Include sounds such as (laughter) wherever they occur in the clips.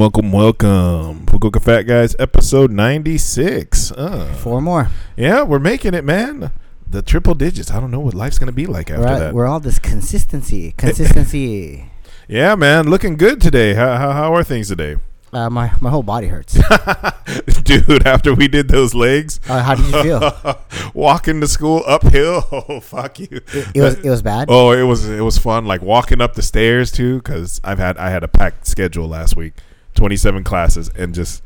Welcome, welcome, welcome. Fukuoka Fat Guys, episode ninety six. Uh, Four more. yeah, we're making it, man. The triple digits. I don't know what life's gonna be like after that. we're all this consistency. Consistency. (laughs) yeah, man, looking good today. How, how, how are things today, uh, my, my whole body hurts. (laughs) dude? After we did those legs, Uh, how did you feel? (laughs) walking to school uphill. Oh, fuck you. It, it was it was bad. Oh, it was it was fun. Like walking up the stairs too, because I've had I had a packed schedule last week, twenty seven classes, and just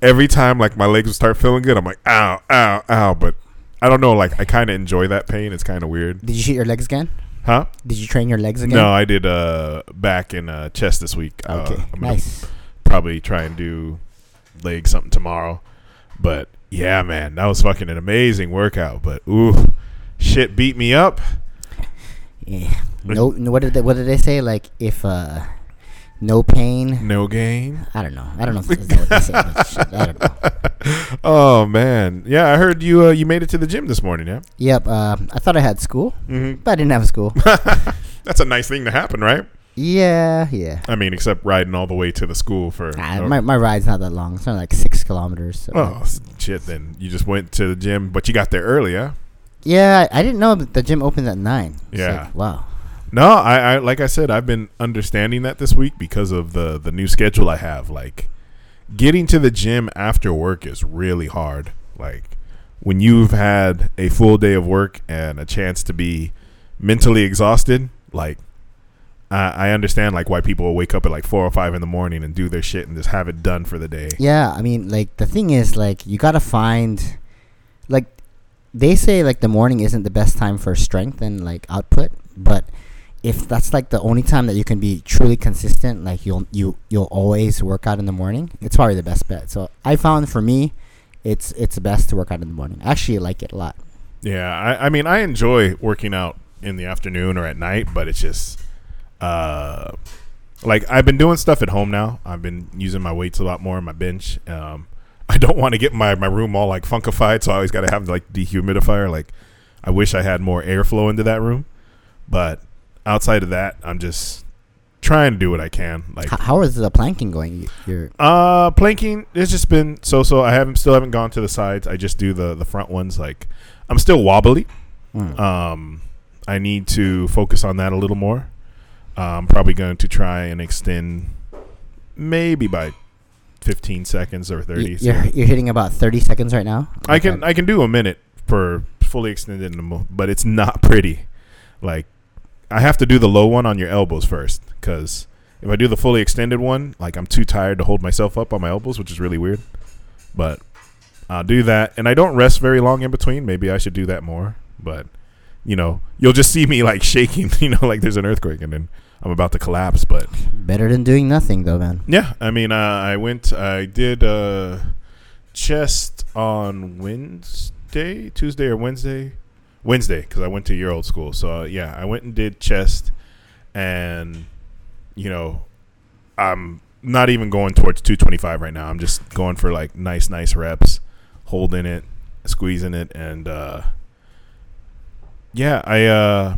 every time like my legs would start feeling good, I'm like ow, ow, ow. But I don't know, like I kind of enjoy that pain. It's kind of weird, Did you shoot your legs again? huh? Did you train your legs again? No, I did uh back and uh, chest this week. Uh, Okay, I'm nice. Probably try and do leg something tomorrow, but yeah, man, that was fucking an amazing workout. But ooh, shit beat me up. Yeah. No, no. What did they, what did they say? Like if uh, no pain. No gain. I don't know. I don't know if is that what they say. but shit, I don't know. (laughs) oh man, yeah, I heard you. Uh, you made it to the gym this morning, yeah. Yep. Uh, I thought I had school, Mm-hmm. but I didn't have school. (laughs) That's a nice thing to happen, right? yeah. Yeah. I mean, except riding all the way to the school for. Nah, my my ride's not that long. It's only like six kilometers. So. oh s- shit! Then you just went to the gym, but you got there early, yeah. Yeah, I I didn't know that the gym opened at nine. It's Yeah. like, wow. No, I, I like I said, I've been understanding that this week because of the the new schedule I have. Like, getting to the gym after work is really hard. Like, when you've had a full day of work and a chance to be mentally exhausted, like. I I understand like why people will wake up at like four or five in the morning and do their shit and just have it done for the day. Yeah, I mean, like the thing is, like you gotta find, like, they say like the morning isn't the best time for strength and like output, but if that's like the only time that you can be truly consistent, like you'll you you'll always work out in the morning. It's probably the best bet. So I found for me, it's it's best to work out in the morning. I actually like it a lot. Yeah, I, I mean, I enjoy working out in the afternoon or at night, but it's just, uh, like I've been doing stuff at home now. I've been using my weights a lot more on my bench. Um, (laughs) I don't want to get my, my room all like funkified, so I always got to have like dehumidifier. Like, I wish I had more airflow into that room, but outside of that, I'm just trying to do what I can. Like, how is the planking going? You- You're uh, planking. It's just been so so. I haven't still haven't gone to the sides. I just do the the front ones. Like, I'm still wobbly. mm. Um, I need to focus on that a little more. Uh, I'm probably going to try and extend maybe by 15 seconds or 30. Y- you're you're hitting about thirty seconds right now. I can I can do a minute for fully extended, but it's not pretty. Like I have to do the low one on your elbows first, because if I do the fully extended one, like I'm too tired to hold myself up on my elbows, which is really weird. But I'll do that, and I don't rest very long in between. Maybe I should do that more. But you know, you'll just see me like (laughs) shaking, you know, like there's an earthquake, and then I'm about to collapse. But better than doing nothing, though, man. yeah, I mean, uh, I went, I did uh, chest on Wednesday, Tuesday or Wednesday, Wednesday, because I went to your old school. So uh, yeah, I went and did chest, and you know, I'm not even going towards 225 right now. I'm just going for like nice, nice reps, holding it, squeezing it, and uh, yeah, I. Uh,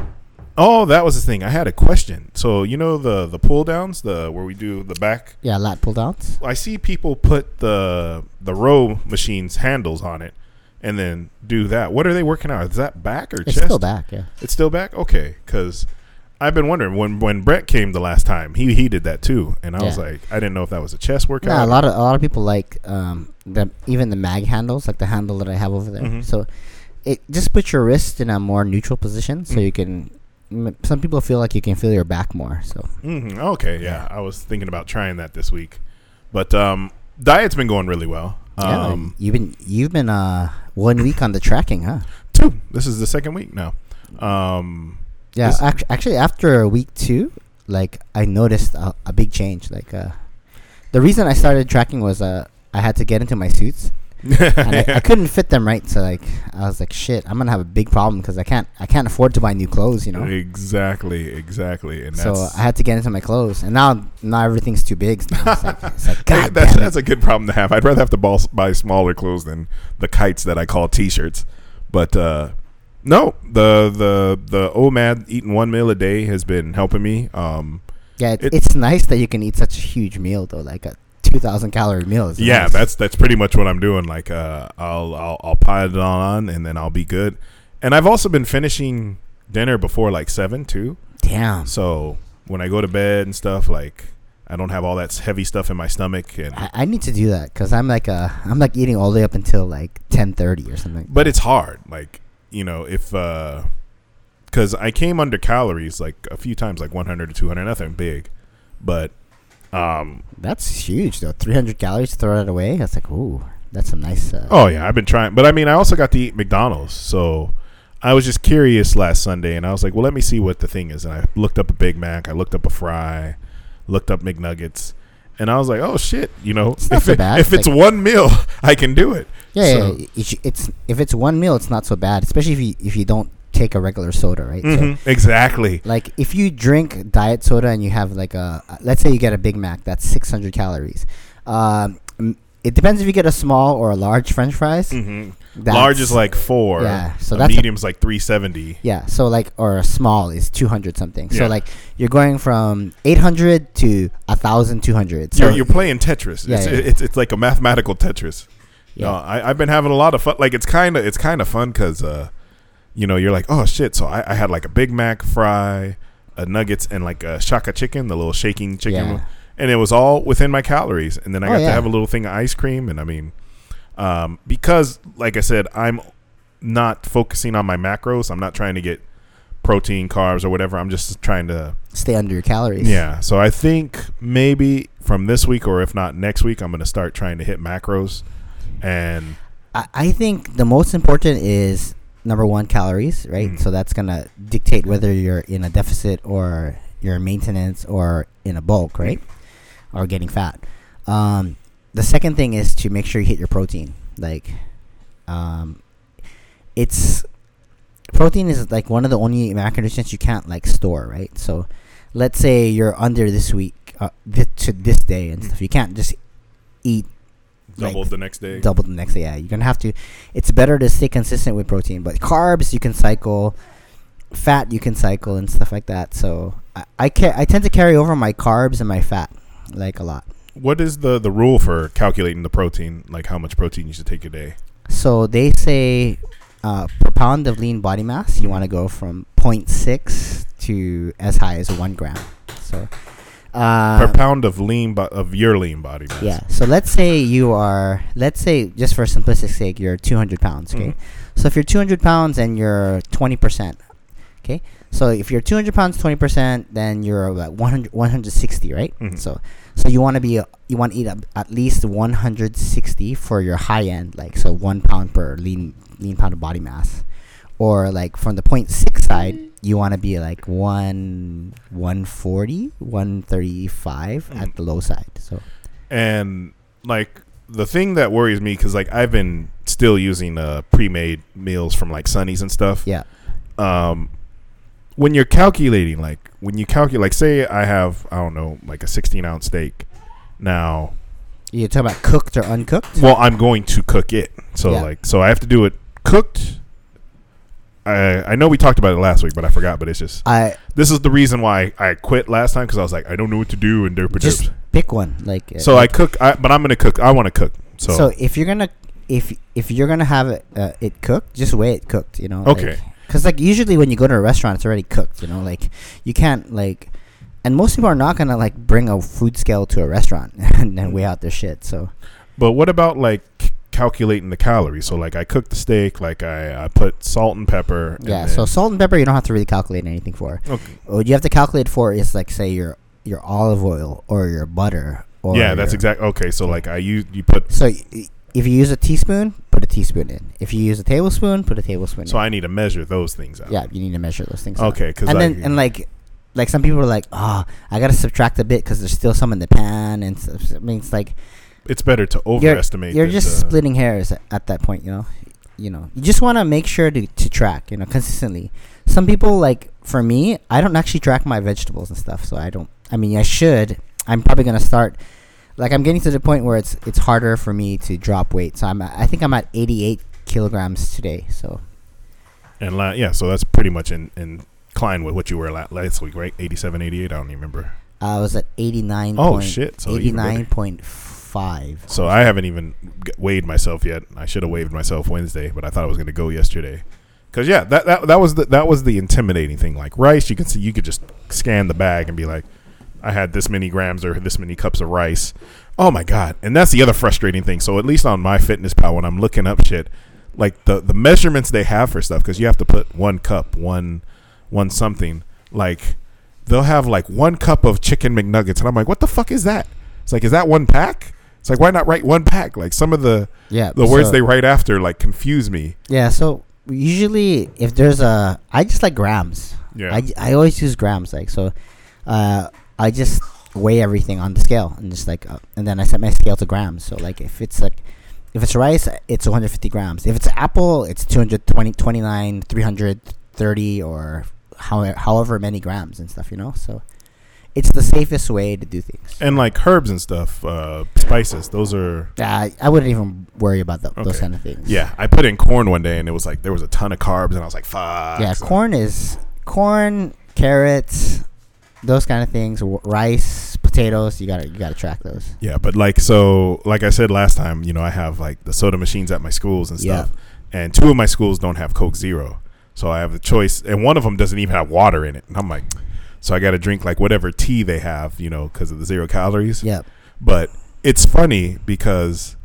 Oh, that was the thing. I had a question. So you know the the pull downs, the where we do the back Yeah, lat pull downs. I see people put the the row machines handles on it and then do that. What are they working out? Is that back or It's chest? still back. Yeah. It's still back. Okay, because I've been wondering when when Brett came the last time, he he did that too, and I was like, I didn't know if that was a chest workout. Yeah, a lot of a lot of people like um the even the mag handles, like the handle that I have over there. Mhm. So it just puts your wrist in a more neutral position, so Mm. you can. Some people feel like you can feel your back more. So hmm Okay, yeah. I was thinking about trying that this week, but um, diet's been going really well. Yeah, Um, you've been you've been uh one week on the tracking, huh? two. This is the second week now. Um, Yeah, actually, after week two, like I noticed a, a big change. Like uh, the reason I started tracking was uh, I had to get into my suits, I, I couldn't fit them right. So like I was like, shit, I'm gonna have a big problem because I can't I can't afford to buy new clothes, you know. Exactly, exactly, and So I had to get into my clothes, and now now everything's too big. So it's like, (laughs) it's like Hey, that's it. that's a good problem to have. I'd rather have to buy smaller clothes than the kites that I call t-shirts. But uh, no, the the the OMAD eating one meal a day has been helping me. Um, Yeah, it, It- it's nice that you can eat such a huge meal though, like a two thousand calorie meals. Yeah, that's that's pretty much what I'm doing. Like, uh, I'll I'll I'll pile it on, and then I'll be good. And I've also been finishing dinner before like seven too. damn. So when I go to bed and stuff, like I don't have all that heavy stuff in my stomach. And I, I need to do that because I'm like uh I'm like eating all the way up until like ten thirty or something. but it's hard. Like you know, if uh because I came under calories like a few times, like 100 to 200, nothing big, but um, That's huge though. Three hundred calories to throw that away. That's like ooh, that's a nice. Uh, Oh yeah, I've been trying, but I mean, I also got to eat McDonald's, so I was just curious last Sunday, and I was like, well, let me see what the thing is, and I looked up a Big Mac, I looked up a fry, looked up McNuggets, and I was like, oh shit, you know, It's not if, so it- bad. if it's Like- one meal, (laughs) I can do it. yeah, So- yeah, it's if it's one meal, it's not so bad. Especially if you if you don't take a regular soda, right? So, Mhm, exactly. like if you drink diet soda and you have like a let's say you get a Big Mac that's 600 calories. Um, it depends if you get a small or a large French fries. hmm Large is like four. Yeah, so a that's a- medium's like three seventy. yeah. So like or a small is 200 something. Yeah. So like you're going from 800 to 1,200. So You're, you're playing Tetris. Yeah, it's, yeah. it's it's like a mathematical Tetris. yeah. No, I, I've been having a lot of fun. Like it's kind of it's kind of fun because, uh, you know, you're like, oh shit. So I, I had like a Big Mac fry, a nuggets, and like a shaka chicken, the little shaking chicken, Yeah. and it was all within my calories. And then I Oh, got yeah. to have a little thing of ice cream, and I mean, um, because like I said, I'm not focusing on my macros. I'm not trying to get protein, carbs, or whatever. I'm just trying to Stay under your calories. yeah. So I think maybe from this week, or if not next week, I'm going to start trying to hit macros. And I, I think the most important is number one calories, right? Mhm. So that's gonna dictate whether you're in a deficit or you're in maintenance or in a bulk, right? Or getting fat. Um, the second thing is to make sure you hit your protein. Like, um, it's protein is like one of the only macronutrients you can't like store, right? So, let's say you're under this week, uh, this, to this day and stuff. You can't just eat doubled the next day. double the next day. Yeah, you're gonna have to. It's better to stay consistent with protein, but carbs you can cycle, fat you can cycle and stuff like that. So I I, ca- I tend to carry over my carbs and my fat like a lot. What is the the rule for calculating the protein? Like how much protein you should take a day? So they say uh, per pound of lean body mass, you want to go from 0.6 to as high as one gram. So. Uh, per pound of lean bo- of your lean body mass. Yeah. So let's say you are, let's say just for simplistic sake, you're 200 pounds. Okay. Mhm. So if you're 200 pounds and you're 20%, okay. So if you're 200 pounds, 20%, then you're about 100, 160, right? Mhm. So, so you want to be, you want to eat at least 160 for your high end, like so one pound per lean lean pound of body mass, or like from the 0.6 side, you want to be like one 140, 135 Mhm. at the low side. So. And like the thing that worries me because like I've been still using uh pre-made meals from like Sunny's and stuff. Yeah. Um, when you're calculating, like when you calculate, like say I have I don't know like a 16 ounce steak. Now, You're talking about cooked or uncooked? well, I'm going to cook it. So Yeah. like so I have to do it cooked. I I know we talked about it last week, but I forgot. But it's just I this is the reason why I quit last time because I was like I don't know what to do and derp just pick one. Like uh, So I cook, I, but I'm gonna cook. I want to cook. So, so, if you're gonna if if you're gonna have it uh, it cooked, just weigh it cooked. You know. Okay. Because like usually when you go to a restaurant, it's already cooked. You know, like you can't like, and most people are not gonna like bring a food scale to a restaurant (laughs) and then weigh out their shit. So but what about like calculating the calories? So like I cook the steak, like I, I put salt and pepper. yeah. So salt and pepper, you don't have to really calculate anything for. okay. What you have to calculate for is like say your your olive oil or your butter. Or yeah, that's exactly. Okay, so like I use you put. So y- if you use a teaspoon, put a teaspoon in. If you use a tablespoon, put a tablespoon in So in. I need to measure those things out. yeah, you need to measure those things. out. Okay, because and I, then and like like some people are like, oh, I gotta subtract a bit because there's still some in the pan, and. I mean, it's like it's better to overestimate. You're, you're just uh, splitting hairs at, that point, you know. You know, you just want to make sure to to track, you know, consistently. Some people like for me, I don't actually track my vegetables and stuff, so I don't. I mean, I should. I'm probably gonna start. Like, I'm getting to the point where it's it's harder for me to drop weight. So I'm I think I'm at 88 kilograms today. So. And la- yeah, so that's pretty much in in line with what you were last week, right? 87, 88. I don't even remember. I was at 89. Oh shit! So 89.4 five. So I haven't even weighed myself yet. I should have weighed myself Wednesday, but I thought I was going to go yesterday. Cause yeah, that, that that was the that was the intimidating thing. Like rice, you can see you could just scan the bag and be like, I had this many grams or this many cups of rice. Oh my god! And that's the other frustrating thing. So at least on MyFitnessPal, when I'm looking up shit, like the the measurements they have for stuff, because you have to put one cup, one one something. Like they'll have like one cup of chicken McNuggets, and I'm like, what the fuck is that? It's like, is that one pack? It's like, why not write one pack? Like some of the Yeah. the words so- they write after like confuse me. Yeah. So usually, if there's a, I just like grams. Yeah. I, I always use grams. Like so, uh, I just weigh everything on the scale and just like, uh, and then I set my scale to grams. So like, if it's like, if it's rice, it's 150 grams. If it's apple, it's 220, 29, 330, or however, however many grams and stuff. You know. So it's the safest way to do things. and like herbs and stuff, uh, spices. Those are Uh, I wouldn't even worry about tho- those kind of things. yeah. I put in corn one day, and it was like there was a ton of carbs, and I was like, fuck. Yeah, corn is corn, carrots, those kind of things. W- rice, potatoes. You gotta you gotta track those. Yeah, but like so, like I said last time, you know, I have like the soda machines at my schools and stuff, and two of my schools don't have Coke Zero, so I have the choice, and one of them doesn't even have water in it, and I'm like, so I got to drink like whatever tea they have, you know, because of the zero calories. Yep. But it's funny because,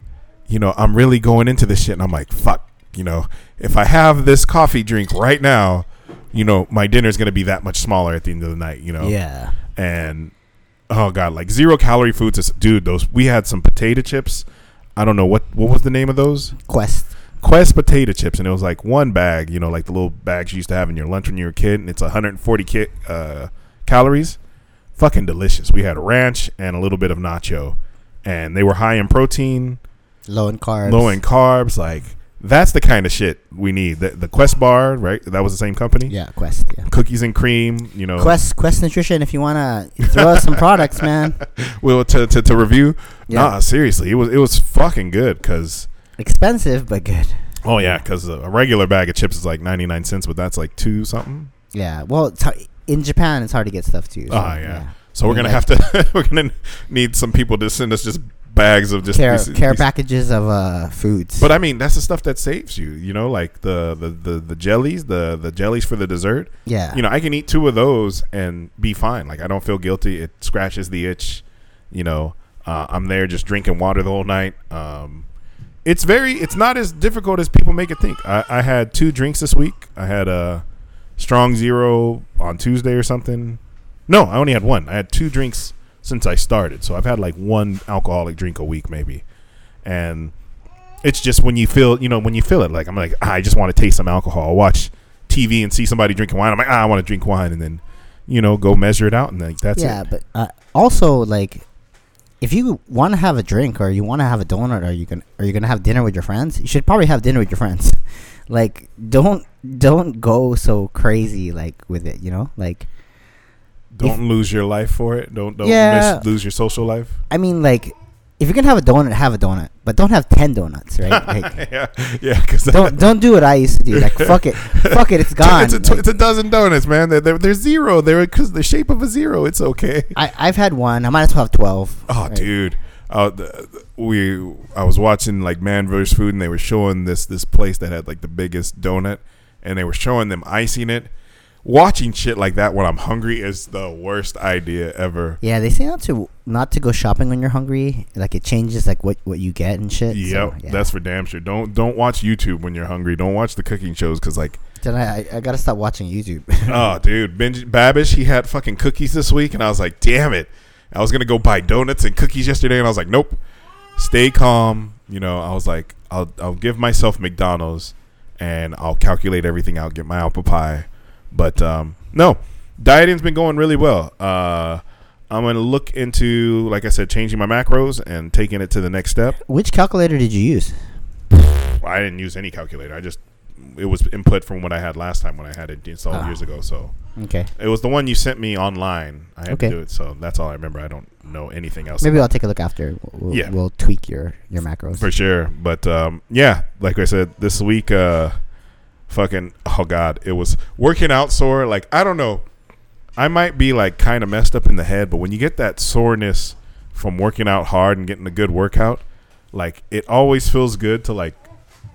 you know, I'm really going into this shit and I'm like, fuck, you know, if I have this coffee drink right now, you know, my dinner's going to be that much smaller at the end of the night, you know? Yeah. And, oh God, like zero calorie foods is, dude, those, we had some potato chips. I don't know what, what was the name of those? Quest. Quest potato chips. And it was like one bag, you know, like the little bags you used to have in your lunch when you were a kid. And it's 140 ki- uh, calories fucking delicious. We had ranch and a little bit of nacho, and they were high in protein, Low in carbs. low in carbs. Like that's the kind of shit we need. The, the Quest bar, right? That was the same company. Yeah, Quest. Yeah. Cookies and cream. You know, Quest Quest Nutrition. If you wanna throw us some products, man. (laughs) Well, to, to to review. Yeah. Nah, seriously, it was it was fucking good. Cause Expensive but good. oh yeah, cause a regular bag of chips is like ninety nine cents, but that's like two something. Yeah. Well, hard, in Japan, it's hard to get stuff too. so, Ah, yeah. So we're gonna have to (laughs) we're gonna need some people to send us just bags of just Care these- care these- packages of uh foods. But I mean, that's the stuff that saves you. You know, like the the the, the jellies, the the jellies for the dessert. yeah. You know, I can eat two of those and be fine. Like I don't feel guilty. It scratches the itch. You know, uh, I'm there just drinking water the whole night. Um, it's very. It's not as difficult as people make it think. I, I had two drinks this week. I had a strong zero on Tuesday or something. No, I only had one. I had two drinks since I started. So I've had like one alcoholic drink a week maybe. And it's just when you feel, you know, when you feel it, like I'm like, ah, I just want to taste some alcohol. I'll watch TV and see somebody drinking wine. I'm like, ah, I want to drink wine, and then, you know, go measure it out, and like that's it. yeah, it. but uh, also like, if you want to have a drink or you want to have a donut or you can or you're gonna have dinner with your friends, you should probably have dinner with your friends. (laughs) like, don't don't go so crazy like with it. You know, like Don't lose your life for it. Don't don't Yeah. miss, lose your social life. I mean, like if you're gonna have a donut, have a donut, but don't have ten donuts, right? (laughs) Like, yeah, yeah. Because don't don't do what I used to do. Like fuck it, (laughs) fuck it, it's gone. It's a, Like, it's a dozen donuts, man. They're, they're, they're zero. They're because the shape of a zero. It's okay. I I've had one. I might as well have twelve. Oh, right? dude. Uh, the- we I was watching like Man vs. Food, and they were showing this this place that had like the biggest donut, and they were showing them icing it. Watching shit like that when I'm hungry is the worst idea ever. Yeah, they say not to not to go shopping when you're hungry. Like it changes like what what you get and shit. Yep, so, yeah. that's for damn sure. Don't don't watch YouTube when you're hungry. Don't watch the cooking shows because like, Then I, I gotta stop watching YouTube. (laughs) oh, dude, Benj- Babish he had fucking cookies this week, and I was like, damn it. I was gonna go buy donuts and cookies yesterday, and I was like, nope. Stay calm. You know, I was like, I'll I'll give myself McDonald's, and I'll calculate everything out, get my apple pie. But um, no, dieting's been going really well. Uh, I'm gonna look into, like I said, changing my macros and taking it to the next step. Which calculator did you use? I didn't use any calculator. I just it was input from what I had last time when I had it installed Ah. years ago. So Okay, it was the one you sent me online. I had Okay. to do it, so that's all I remember. I don't know anything else. maybe I'll take a look after. We'll, Yeah. we'll tweak your your macros. for sure. But um, yeah, like I said, this week, uh, fucking oh god, it was working out sore. Like I don't know. I might be like kind of messed up in the head, but when you get that soreness from working out hard and getting a good workout, like it always feels good to like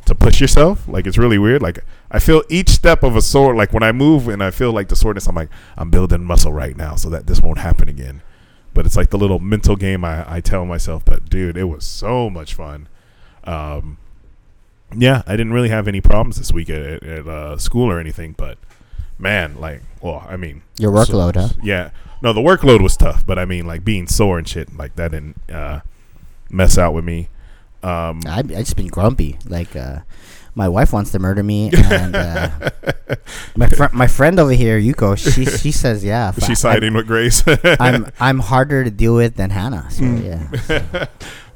to push yourself. Like it's really weird. Like I feel each step of a sore. Like when I move and I feel like the soreness, I'm like I'm building muscle right now so that this won't happen again. But it's like the little mental game I, I tell myself. But dude, it was so much fun. Um, yeah, I didn't really have any problems this week at, at uh, school or anything. But man, like, well, I mean, Your workload, huh? yeah. No, the workload was tough, but I mean, like being sore and shit, like that didn't uh, mess out with me. Um, I I just been grumpy. Like uh, my wife wants to murder me, (laughs) and uh, my friend my friend over here, Yuko, she she (laughs) says yeah. I- she's siding with Grace. I'm (laughs) I'm harder to deal with than Hannah. So Mm. yeah.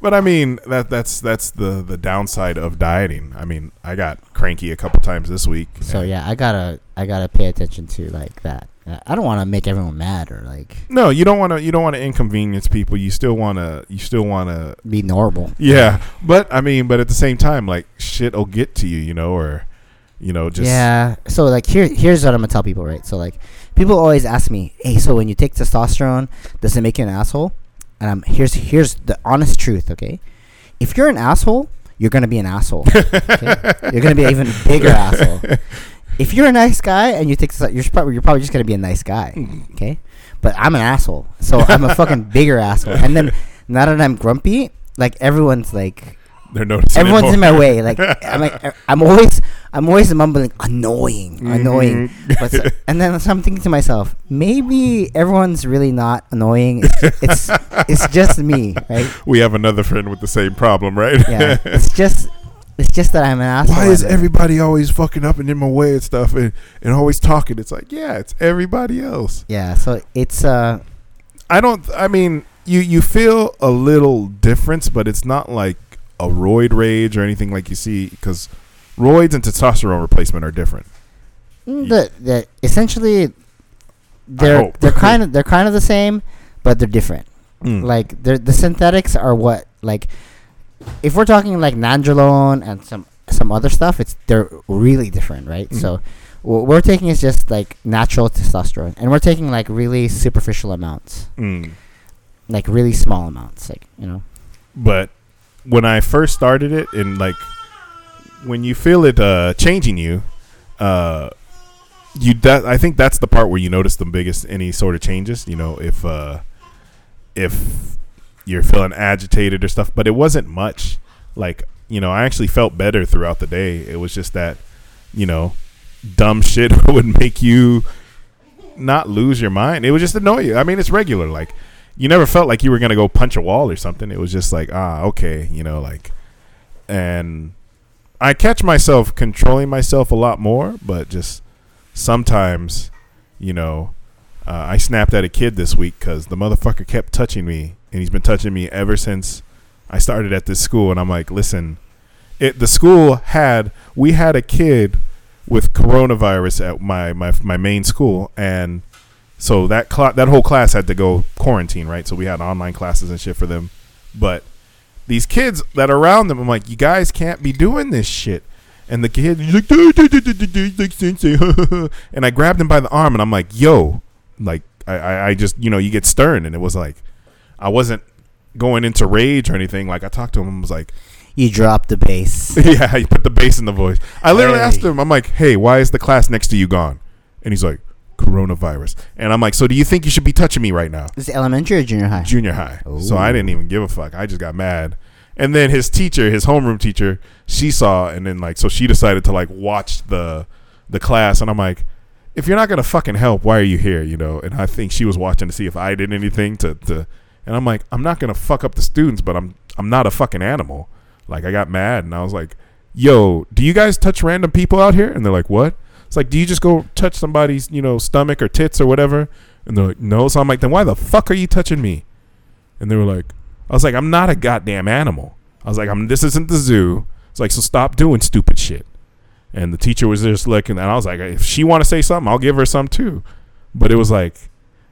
but I mean, that that's that's the the downside of dieting. I mean, I got cranky a couple times this week. So yeah, I gotta I gotta pay attention to like that. I don't want to make everyone mad or like No, you don't want to. You don't want to inconvenience people. You still want to. You still want to. be normal. Yeah, but I mean, but at the same time, like shit'll get to you, you know, or you know, just yeah. So like here here's what I'm gonna tell people, right? So like people always ask me, hey, so when you take testosterone, does it make you an asshole? And I'm here's here's the honest truth, okay? If you're an asshole, you're gonna be an asshole. okay? (laughs) You're gonna be an even bigger asshole. (laughs) If you're a nice guy and you testo- you're probably you're probably just gonna be a nice guy, okay? But I'm an asshole, so I'm a fucking (laughs) bigger asshole. And then now that I'm grumpy, like everyone's like They're noticing. everyone's in my way. Like I'm like I'm always I'm always mumbling annoying, annoying. Mhm. But so, (laughs) and then so I'm thinking to myself, maybe everyone's really not annoying. It's it's, it's just me, right? (laughs) we have another friend with the same problem, right? Yeah, it's just it's just that I'm an asshole. Why is everybody always fucking up and in my way and stuff and, and always talking? It's like, yeah, it's everybody else. Yeah, so it's uh I don't. I mean, you you feel a little difference, but it's not like a roid rage or anything like you see because roids and testosterone replacement are different. mm, the the essentially they're they're (laughs) kind of they're kind of the same, but they're different. Mm. like they're, the synthetics are what like if we're talking like nandrolone and some some other stuff it's they're really different right Mhm. so what we're taking is just like natural testosterone and we're taking like really superficial amounts Mm. like really small amounts like you know But when I first started it, and like when you feel it uh, changing you, uh, you that I think that's the part where you notice the biggest any sort of changes. You know, if uh, if you're feeling agitated or stuff, but it wasn't much. Like you know, I actually felt better throughout the day. It was just that you know, dumb (laughs) shit (laughs) would make you not lose your mind. It would just annoy you. I mean, it's regular. Like you never felt like you were gonna go punch a wall or something. It was just like, ah, okay, you know, like, and I catch myself controlling myself a lot more, but just sometimes, you know, uh, I snapped at a kid this week because the motherfucker kept touching me, and he's been touching me ever since I started at this school. And I'm like, listen, it the school had we had a kid with coronavirus at my my my main school, and so that cla that whole class had to go quarantine, right? So we had online classes and shit for them, but these kids that are around them, I'm like, you guys can't be doing this shit. And the kid, he's like, like sensei, and I grabbed him by the arm, and I'm like, yo, like I, I, just, you know, you get stern, and it was like, I wasn't going into rage or anything. Like I talked to him, and was like, you drop the bass (laughs) yeah, you put the bass in the voice. I literally Hey. asked him, I'm like, hey, why is the class next to you gone? And he's like, coronavirus. And I'm like, so do you think you should be touching me right now? is it elementary or junior high Junior high. So I didn't even give a fuck. I just got mad. And then his teacher, his homeroom teacher, she saw, and then like, so she decided to like watch the the class. And I'm like, if you're not gonna fucking help, why are you here? You know? And I think she was watching to see if I did anything to to. And I'm like, I'm not gonna fuck up the students, but I'm I'm not a fucking animal. Like I got mad, and I was like, Yo, do you guys touch random people out here? And they're like, What? It's like, do you just go touch somebody's, you know, stomach or tits or whatever? And they're like, No. So I'm like, then why the fuck are you touching me? And they were like, I was like, I'm not a goddamn animal. I was like, I'm. This isn't the zoo. It's like, so stop doing stupid shit. And the teacher was just looking, and I was like, if she want to say something, I'll give her some too. But it was like,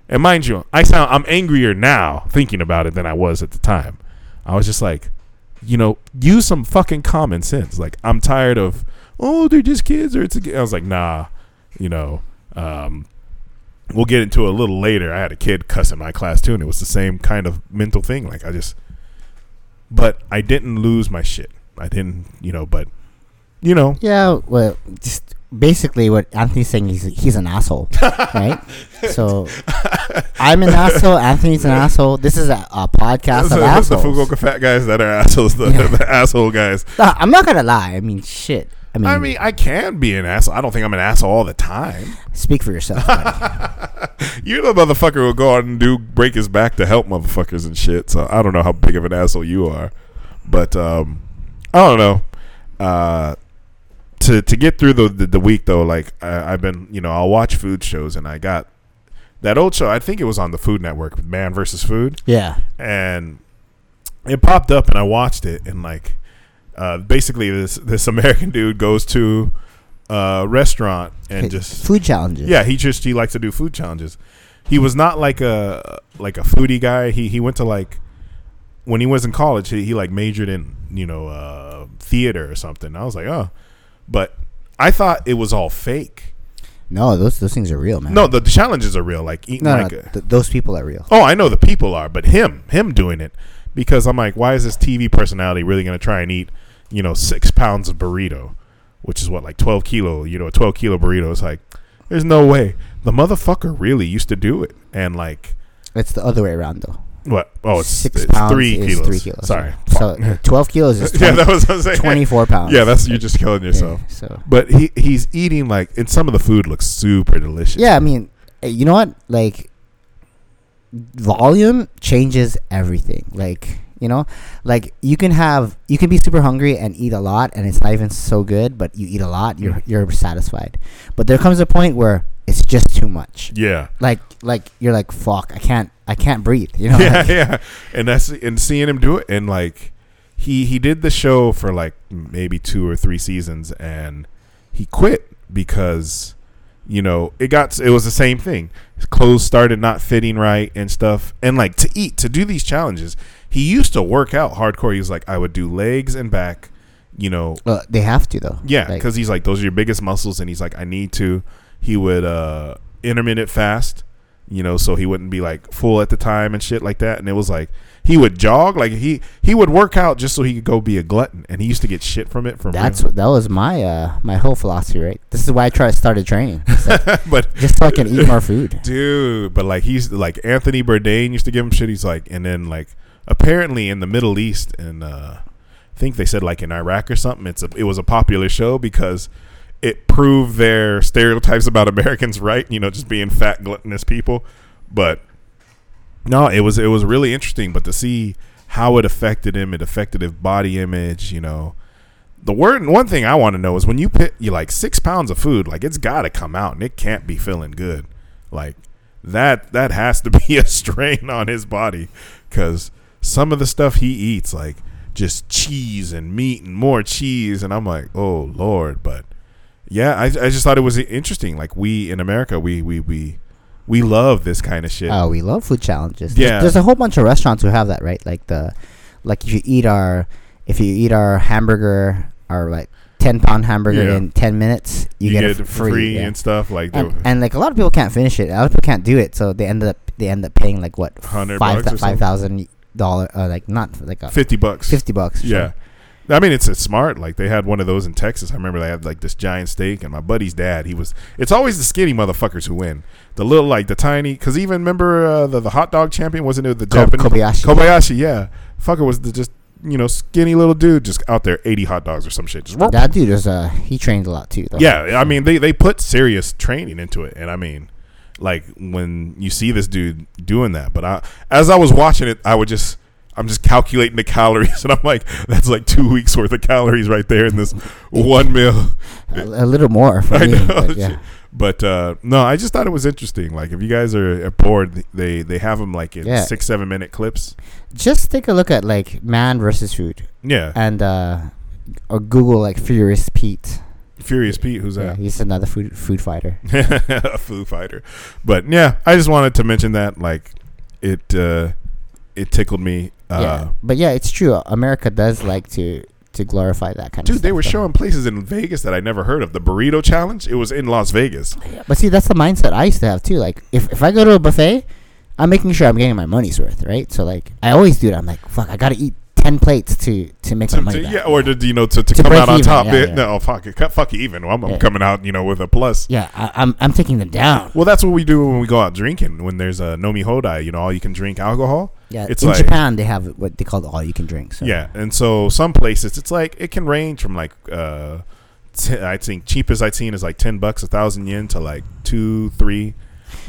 and mind you, I sound I'm angrier now thinking about it than I was at the time. I was just like, you know, use some fucking common sense. Like I'm tired of, oh, they're just kids or it's a. g-" I was like, nah, you know, um, we'll get into it a little later. I had a kid cuss in my class too, and it was the same kind of mental thing. Like I just, but I didn't lose my shit. I didn't, you know, but you know, Yeah, well, just basically what Anthony's saying is he's an asshole, (laughs) right? So I'm an asshole. Anthony's an asshole. This is a, a podcast of the, the assholes. Fukuoka fat guys that are assholes, the, Yeah. (laughs) the asshole guys. No, I'm not gonna lie. I mean, shit. I mean, I mean, I can be an asshole. I don't think I'm an asshole all the time. speak for yourself. (laughs) You're the motherfucker who will go out and do break his back to help motherfuckers and shit. So I don't know how big of an asshole you are, but um, I don't know. Uh, to to get through the the, the week though, like I, I've been, you know, I'll watch food shows, and I got that old show. I think it was on the Food Network, Man versus Food, yeah, and it popped up, and I watched it, and like, uh, basically this this American dude goes to a restaurant and just food challenges. yeah, he just he likes to do food challenges. He was not like a like a foodie guy. He he went to like when he was in college. He, he like majored in you know uh, theater or something. I was like, oh, but I thought it was all fake. No, those those things are real, man. No, the, the challenges are real. Like eating no, like no a, th- those people are real. oh, I know the people are, but him him doing it because I'm like, why is this TV personality really going to try and eat you know six pounds of burrito, which is what like twelve kilo. You know, a twelve kilo burrito. It's like there's no way the motherfucker really used to do it and like. It's the other way around, though. What? Oh, it's, Six it's pounds three is kilos. three kilos. Sorry. So (laughs) twelve kilos is 20, (laughs) yeah, that was what I was saying. 24 (laughs) pounds. Yeah, that's you're just killing Yeah, yourself. so But he he's eating like, and some of the food looks super delicious. yeah, I mean, eh, you know what? Like, volume changes everything. Like, you know, like you can have you can be super hungry and eat a lot, and it's not even so good. But you eat a lot, you're you're satisfied. But there comes a point where it's just too much. Yeah. Like, like you're like, fuck, I can't, I can't breathe. You know? (laughs) yeah, Like, (laughs) yeah. And that's and seeing him do it, and like he he did the show for like maybe two or three seasons, and he quit because you know it got it was the same thing. His clothes started not fitting right and stuff, and like to eat to do these challenges, he used to work out hardcore. He was like, I would do legs and back, you know, Well, they have to though. Yeah, Like, because he's like those are your biggest muscles, and he's like I need to. He would uh intermittent fast, you know, so he wouldn't be like full at the time and shit like that. And it was like he would jog, like he he would work out just so he could go be a glutton, and he used to get shit from it from that's what that was my uh my whole philosophy, right? This is why I tried started training, It's like, (laughs) but just so I can eat more food. (laughs) dude, but like he's like Anthony Bourdain used to give him shit. He's like, and then like apparently in the Middle East and uh, I think they said like in Iraq or something, it's a, it was a popular show because it proved their stereotypes about Americans right. You know, just being fat, gluttonous people. But no, it was it was really interesting. But to see how it affected him, it affected his body image. You know, the word one thing I want to know is when you put you like six pounds of food, like it's got to come out and it can't be feeling good. Like that that has to (laughs) be a strain on his body because some of the stuff he eats, like just cheese and meat and more cheese, and I'm like, oh lord. But yeah, I I just thought it was interesting. Like we in America, we we we we love this kind of shit. Oh, we love food challenges. There's, Yeah. there's a whole bunch of restaurants who have that, right? Like the, like if you eat our, if you eat our hamburger, our like ten pound hamburger Yeah. in ten minutes, you, you, get, get, it free. free, yeah. and stuff like and, that. and like a lot of people can't finish it. A lot of people can't do it, so they end up they end up paying like what 100 five, bucks five thousand dollar uh, like not like a Fifty bucks. fifty bucks. Yeah. I mean, it's, it's smart. Like they had one of those in Texas. I remember they had like this giant steak, and my buddy's dad. He was. It's always the skinny motherfuckers who win. The little like the tiny. Because even remember uh, the the hot dog champion wasn't it the Ko- Japanese Kobayashi. Kobayashi? Yeah, fucker was the just you know skinny little dude just out there eighty hot dogs or some shit. Just That dude was uh he trained a lot too. Though. yeah, I mean they they put serious training into it, and I mean, like when you see this dude doing that, but I as I was watching it, I would just I'm just calculating the calories, (laughs) and I'm like, that's like two weeks worth of calories right there in this one meal. a, a little more for (laughs) I me. know, but yeah. But uh, no, I just thought it was interesting. Like if you guys are bored, they they have them like in Yeah. six seven minute clips. Just take a look at like man versus food, Yeah, and uh, or Google like Furious Pete. Furious Pete, who's Yeah, that? he's another food food fighter. (laughs) a Foo Fighter. But yeah, I just wanted to mention that. Like, it uh, it tickled me. Uh, yeah, but yeah, it's true. America does like to to glorify that kind of stuff. Dude, they were though. showing places in Vegas that I never heard of. The burrito challenge. It was in Las Vegas. But see, that's the mindset I used to have too. Like, if, if I go to a buffet, I'm making sure I'm getting my money's worth, right? So like, I always do it. I'm like, fuck, I gotta eat ten plates to to make To- my money to- back. yeah, or to you know to, to, To come out on even, top. yeah, yeah. No, fuck it, cut- fuck even. I'm, I'm Yeah. coming out, you know, with a plus. yeah, I, I'm I'm taking them down. Well, that's what we do when we go out drinking. When there's a nomi hodai, you know, all you can drink alcohol. Yeah, It's in like- Japan they have what they call the all you can drink. So. Yeah, and so some places it's like it can range from like uh, t- I think cheapest I've seen is like ten bucks, a thousand yen to like two, three.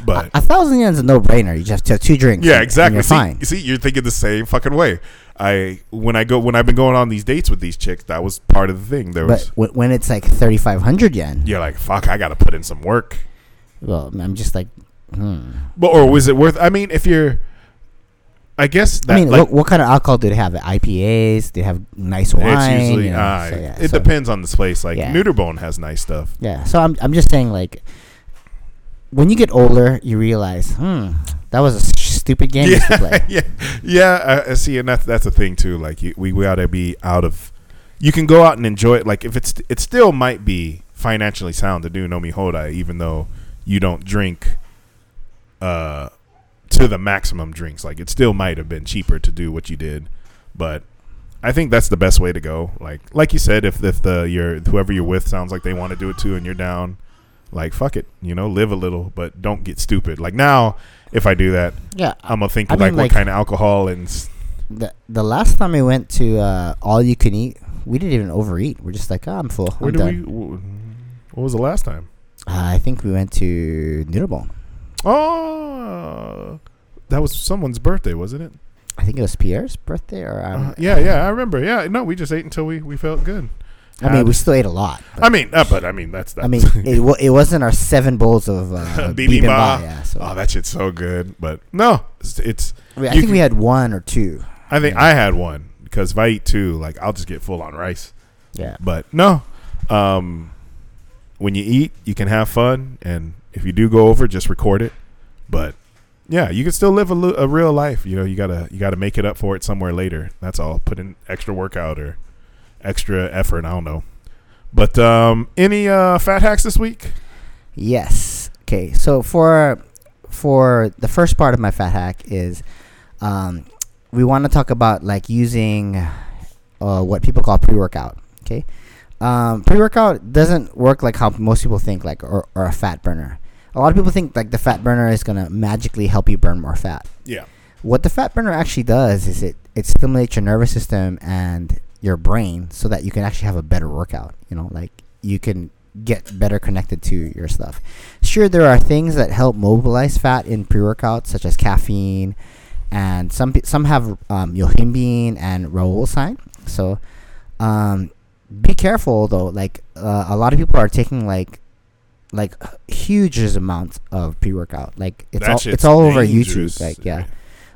But a, a thousand yen's a no brainer. You just have two drinks. yeah, and- exactly. And you're see, fine. you see, you're thinking the same fucking way. I when I go when I've been going on these dates with these chicks, that was part of the thing. There But was w- when it's like thirty five hundred yen, you're like fuck, I got to put in some work. well, I'm just like, hmm. But or was it worth? I mean, if you're, I guess that I mean, like, what, what kind of alcohol do they have? IPAs? They have nice wine. it's usually you know, uh, so yeah, it so- depends on this place. Like Yeah. Neuterbone has nice stuff. Yeah. So I'm I'm just saying like when you get older, you realize, hmm, that was a stupid game used to play. (laughs) yeah, yeah. I, I see, and that's that's a thing too. Like you, we we ought to be out of. You can go out and enjoy it. Like if it's it still might be financially sound to do Nomi Hodai, even though you don't drink uh to the maximum drinks. Like it still might have been cheaper to do what you did, but I think that's the best way to go. Like like you said, if if the your whoever you're with sounds like they want to do it too, and you're down, like fuck it, you know, live a little, but don't get stupid. Like now, if I do that, Yeah. I'm gonna think I like mean, what like- kind of alcohol and s- The the last time we went to uh, all you can eat, we didn't even overeat. We're just like, oh, I'm full. where I'm did done. we? What was the last time? Uh, I think we went to Noodlebone. Oh, that was someone's birthday, wasn't it? I think it was Pierre's birthday, or um, Uh, yeah, yeah, I remember. Yeah, no, we just ate until we, we felt good. I mean, we still ate a lot. but- I mean, uh, but I mean that's, that's I mean, it wa- it wasn't our seven bowls of uh, (laughs) bibimbap. bibimbap. Yeah, so oh, that shit's so good. But no, it's, it's I, mean, I think can- we had one or two. I think I had one because if I eat two, like I'll just get full on rice. Yeah, But no, um, when you eat, you can have fun, and if you do go over, just record it. But yeah, you can still live a, a real life. You know, you gotta you gotta make it up for it somewhere later. That's all. Put in extra workout or extra effort. I don't know. But um, any uh, fat hacks this week? Yes. Okay. So for for the first part of my fat hack is, um, we want to talk about like using uh, what people call pre workout. Okay. Um, pre workout doesn't work like how most people think, like or, or a fat burner. A lot of people think like the fat burner is gonna magically help you burn more fat. Yeah. What the fat burner actually does is it it stimulates your nervous system and your brain so that you can actually have a better workout. You know, like you can get better connected to your stuff. Sure, there are things that help mobilize fat in pre-workouts, such as caffeine, and some some have um, yohimbine and ribosine. So, um, be careful though. Like uh, a lot of people are taking like like huge amounts of pre-workout. Like it's That all it's all over. YouTube. Like yeah,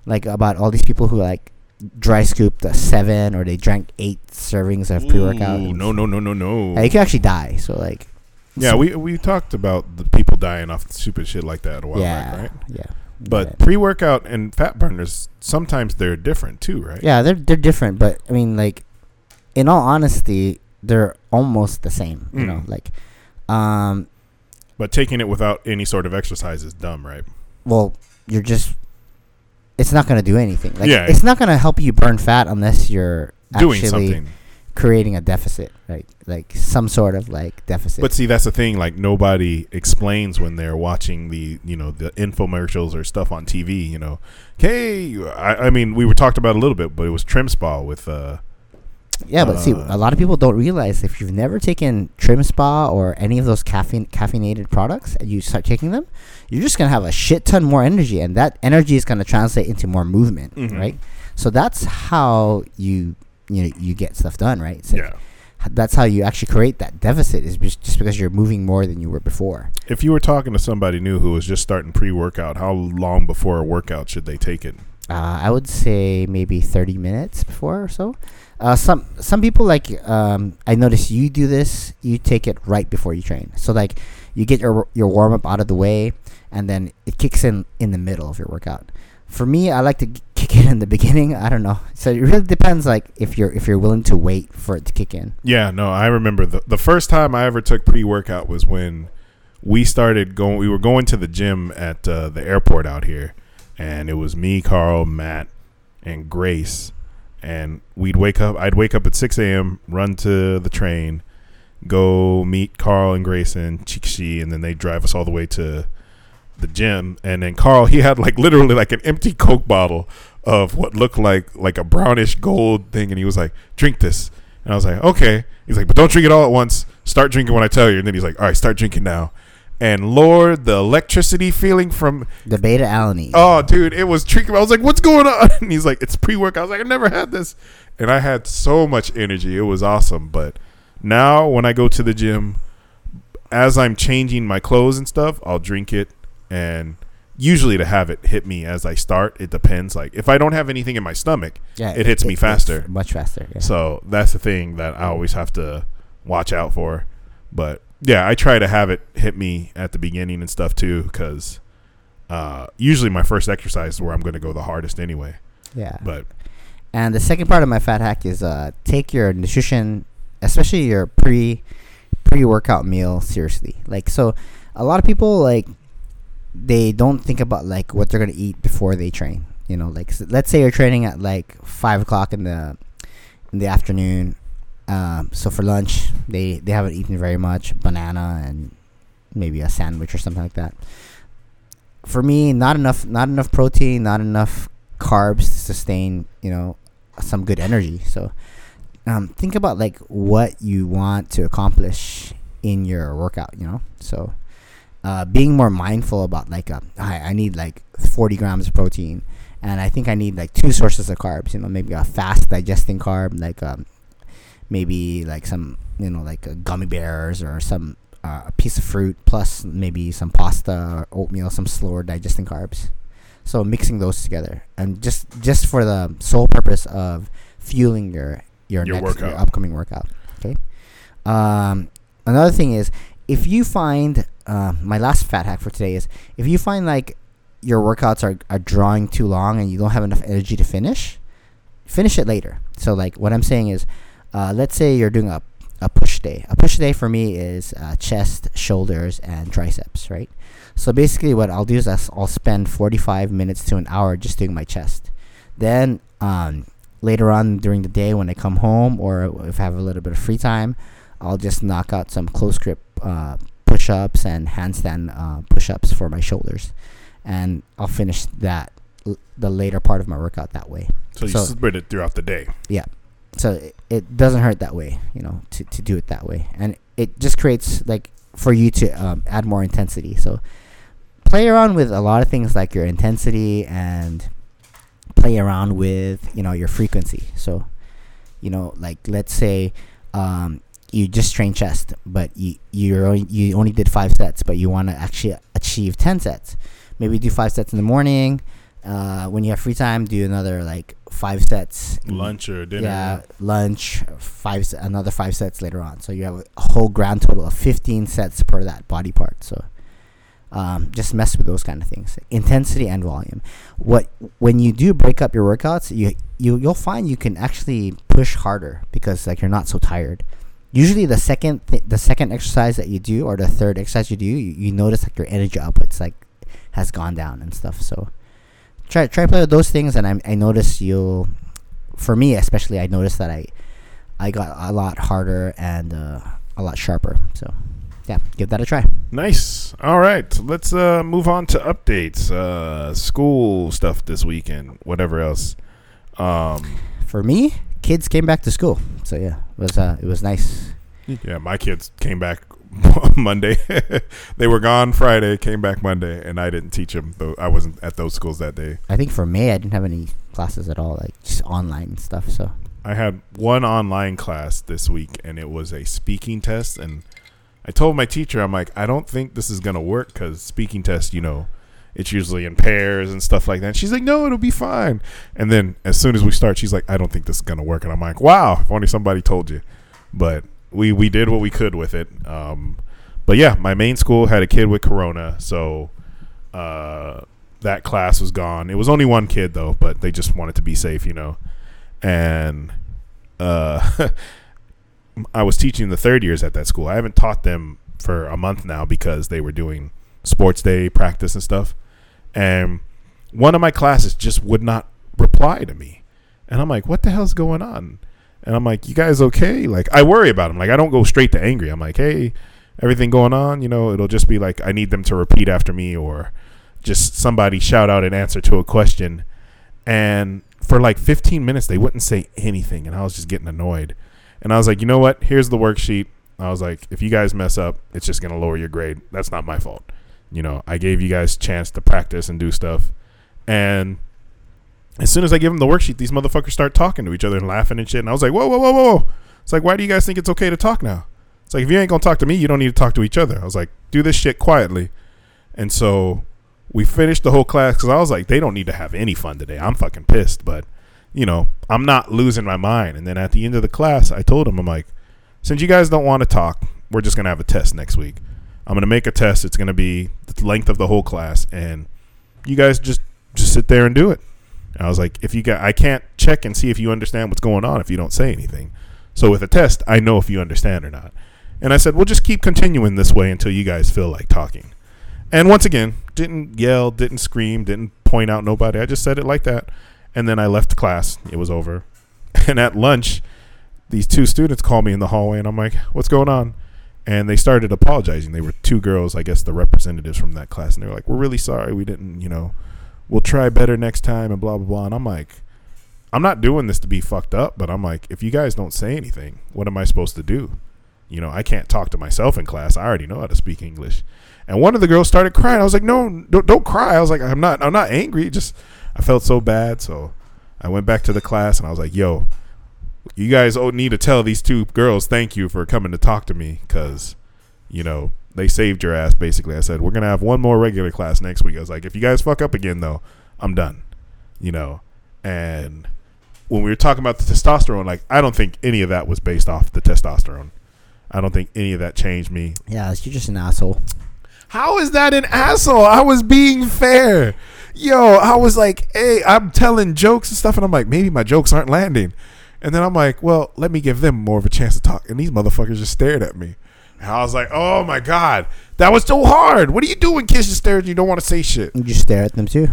like about all these people who like dry scooped a seven or they drank eight servings of pre-workout. No, no, no, no, no. Yeah, you can actually die. So like, yeah, so- we we talked about the people dying off stupid shit like that a while yeah, back, right? yeah. But yeah. pre workout and fat burners sometimes they're different too, right? yeah, they're they're different, but I mean, like, in all honesty, they're almost the same. You know, Mm. like, um, But taking it without any sort of exercise is dumb, right? well, you're just. It's not gonna do anything. Like, Yeah. it's not gonna help you burn fat unless you're Doing actually something. creating a deficit, right? Like some sort of like deficit. But see, that's the thing. Like nobody explains when they're watching the, you know, the infomercials or stuff on TV. You know, hey, I, I mean, we were talked about a little bit, but it was TrimSpa with, uh, Yeah, but see, Uh, a lot of people don't realize if you've never taken TrimSpa or any of those caffeine caffeinated products and you start taking them, you're just gonna have a shit ton more energy, and that energy is gonna translate into more movement, Mhm. right? So that's how you you know you get stuff done, right? Like, yeah. That's how you actually create that deficit is just, just because you're moving more than you were before. If you were talking to somebody new who was just starting pre-workout, how long before a workout should they take it? Uh, I would say maybe 30 minutes before or so. Uh, some some people like um, I notice you do this. You take it right before you train. So like you get your your warm up out of the way, and then it kicks in in the middle of your workout. For me, I like to (laughs) kick it in the beginning. I don't know. So it really depends, like if you're if you're willing to wait for it to kick in. Yeah, no, I remember the the first time I ever took pre workout was when we started going. We were going to the gym at uh, the airport out here, and it was me, Carl, Matt, and Grace, and we'd wake up. I'd wake up at six a.m., run to the train, go meet Carl and Grace and Chikshi, and then they drive us all the way to the gym. And then Carl, (laughs) he had like literally like an empty Coke bottle of what looked like like a brownish gold thing, and he was like, "Drink this." And I was like, "Okay." He's like, "But don't drink it all at once. Start drinking when I tell you." And then he's like, "All right, start drinking now." And Lord, the electricity feeling from The beta alanine. oh, dude, it was tricky. I was like, "What's going on?" (laughs) And he's like, "It's pre-work." I was like, "I've never had this," and I had so much energy. It was awesome. But now, when I go to the gym, as I'm changing my clothes and stuff, I'll drink it, and usually to have it hit me as I start. It depends. Like if I don't have anything in my stomach, yeah, it hits me faster. much faster. Yeah. So that's the thing that I always have to watch out for. But yeah, I try to have it hit me at the beginning and stuff too, because uh, usually my first exercise is where I'm going to go the hardest anyway. yeah. But And the second part of my fat hack is uh, take your nutrition, especially your pre pre workout meal, seriously. Like so, a lot of people like they don't think about like what they're gonna eat before they train. You know, like s let's say you're training at like five o'clock in the in the afternoon. Um, so for lunch, they they haven't eaten very much, banana and maybe a sandwich or something like that. For me, not enough, not enough protein, not enough carbs to sustain, you know, some good energy. So, um, think about like what you want to accomplish in your workout. You know, so uh, being more mindful about like uh, I, I need like 40 grams of protein, and I think I need like two sources of carbs. You know, maybe a fast digesting carb, like um, maybe like some you know like uh, gummy bears or some uh, a piece of fruit plus maybe some pasta or oatmeal, some slower digesting carbs. So mixing those together, and just just for the sole purpose of fueling your your, Your next your upcoming workout. Okay. Um, another thing is if you find uh, my last fat hack for today is if you find like your workouts are, are drawing too long and you don't have enough energy to finish, finish it later. So like what I'm saying is, uh, let's say you're doing a a push day. A push day for me is uh, chest, shoulders, and triceps, right? So basically, what I'll do is I'll spend 45 minutes to an hour just doing my chest. Then um, later on during the day, when I come home or if I have a little bit of free time, I'll just knock out some close grip uh, push ups and handstand uh, push ups for my shoulders. And I'll finish that l- the later part of my workout that way so you So- split it throughout the day. So it, it doesn't hurt that way you know to, to do it that way. And it just creates like for you to um, add more intensity. So play around with a lot of things like your intensity and play around with you know your frequency. So you know like let's say um, you just train chest but you you're only, you only did five sets but you want to actually achieve 10 sets. Maybe do five sets in the morning uh, when you have free time do another like five sets Lunch or dinner. yeah, lunch, five another five sets later on. So you have a whole grand total of fifteen sets per that body part. So um, just mess with those kind of things, intensity and volume. What when you do break up your workouts, you you you'll find you can actually push harder because like you're not so tired. Usually the second th- the second exercise that you do or the third exercise you do, you, you notice like your energy outputs like has gone down and stuff. So try try play with those things, and I I notice you'll, for me especially, I noticed that I I got a lot harder and uh, a lot sharper. So yeah, give that a try. Nice. All right. Let's uh, move on to updates. Uh, school stuff this weekend. Whatever else. Um, For me, kids came back to school, so yeah, it was uh, it was nice. yeah, my kids came back (laughs) Monday. (laughs) they were gone Friday, came back Monday, and I didn't teach them. Though I wasn't at those schools that day. I think for me, I didn't have any classes at all, like just online stuff. So I had one online class this week, and it was a speaking test. And I told my teacher, I'm like, I don't think this is gonna work because speaking test, you know, it's usually in pairs and stuff like that. she's like, No, it'll be fine. And then as soon as we start, she's like, I don't think this is gonna work. And I'm like, Wow, if only somebody told you. But we we did what we could with it. Um, but yeah, my main school had a kid with corona, so uh, that class was gone. It was only one kid though, but they just wanted to be safe, you know. And uh, (laughs) I was teaching the third years at that school. I haven't taught them for a month now because they were doing sports day practice and stuff. And one of my classes just would not reply to me. And I'm like, what the hell's going on? And I'm like, you guys okay? Like, I worry about them. Like, I don't go straight to angry. I'm like, hey, everything going on? You know, it'll just be like, I need them to repeat after me or just somebody shout out an answer to a question. And for like 15 minutes, they wouldn't say anything. And I was just getting annoyed. And I was like, you know what? Here's the worksheet. I was like, if you guys mess up, it's just going to lower your grade. That's not my fault. You know, I gave you guys chance to practice and do stuff. And as soon as I give them the worksheet, these motherfuckers start talking to each other and laughing and shit. And I was like, whoa, whoa, whoa, whoa. It's like, why do you guys think it's okay to talk now? It's like, if you ain't going to talk to me, you don't need to talk to each other. I was like, do this shit quietly. And so we finished the whole class because I was like, they don't need to have any fun today. I'm fucking pissed. But, you know, I'm not losing my mind. And then at the end of the class, I told them, I'm like, since you guys don't want to talk, we're just going to have a test next week. I'm going to make a test. It's going to be the length of the whole class. And you guys just, just sit there and do it. I was like, if you got, I can't check and see if you understand what's going on if you don't say anything. So with a test, I know if you understand or not. And I said, we'll just keep continuing this way until you guys feel like talking. And once again, didn't yell, didn't scream, didn't point out nobody. I just said it like that. And then I left class. It was over. (laughs) And at lunch, these two students called me in the hallway, and I'm like, what's going on? And they started apologizing. They were two girls, I guess the representatives from that class. And they were like, we're really sorry. We didn't, you know, we'll try better next time and blah, blah, blah. And I'm like, I'm not doing this to be fucked up, but I'm like, if you guys don't say anything, what am I supposed to do? You know, I can't talk to myself in class. I already know how to speak English. And one of the girls started crying. I was like, "No, don't, don't cry." I was like, "I'm not I'm not angry. Just I felt so bad." So I went back to the class and I was like, "Yo, you guys need to tell these two girls thank you for coming to talk to me cuz you know, they saved your ass basically." I said, "We're going to have one more regular class next week." I was like, "If you guys fuck up again though, I'm done." You know. And when we were talking about the testosterone, like I don't think any of that was based off the testosterone. I don't think any of that changed me. Yeah, you're just an asshole. How is that an asshole? I was being fair. Yo, I was like, hey, I'm telling jokes and stuff, and I'm like, maybe my jokes aren't landing. And then I'm like, well, let me give them more of a chance to talk. And these motherfuckers just stared at me. And I was like, oh my God, that was so hard. What are you doing, kids just stare at you? You don't want to say shit. You just stare at them too.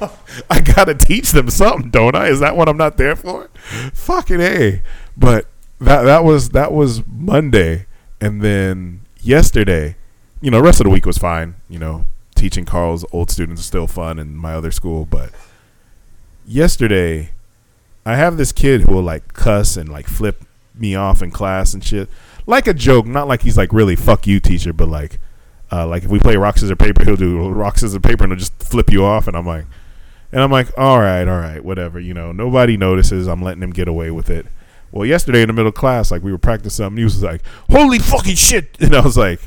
(laughs) I got to teach them something, don't I? Is that what I'm not there for? Fucking A. But that that was that was Monday. And then yesterday, you know, the rest of the week was fine. You know, teaching Carl's old students is still fun in my other school. But yesterday, I have this kid who will like cuss and like flip me off in class and shit, like a joke. Not like he's like really fuck you, teacher, but like, uh, like if we play rock scissors paper, he'll do rock scissors paper and he'll just flip you off, and I'm like, and I'm like, all right, all right, whatever. You know, nobody notices. I'm letting him get away with it. Well, yesterday in the middle of class, like we were practicing something, he was like, "Holy fucking shit!" (laughs) And I was like,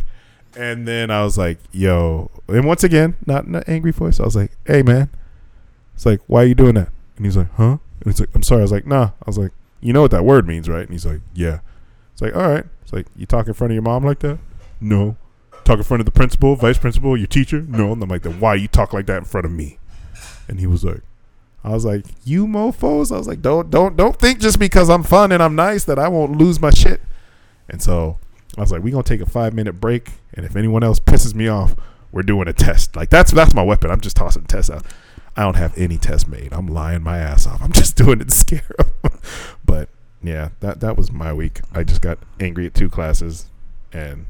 and then I was like, "Yo!" And once again, not in an angry voice, I was like, "Hey, man!" It's like, "Why are you doing that?" And he's like, "Huh?" And he's like, "I'm sorry." I was like, "Nah." I was like, "You know what that word means, right?" And he's like, "Yeah." It's like, "All right." It's like, "You talk in front of your mom like that?" No. Talk in front of the principal, vice principal, your teacher? No. And I'm like, "Then why you talk like that in front of me?" And he was like, I was like, "You mofo's." I was like, "Don't, don't, don't think just because I'm fun and I'm nice that I won't lose my shit." And so I was like, we're gonna take a five minute break, and if anyone else pisses me off, we're doing a test. Like that's that's my weapon. I'm just tossing tests out. I don't have any tests made. I'm lying my ass off. I'm just (laughs) doing it to scare them. (laughs) but yeah, that that was my week. I just got angry at two classes, and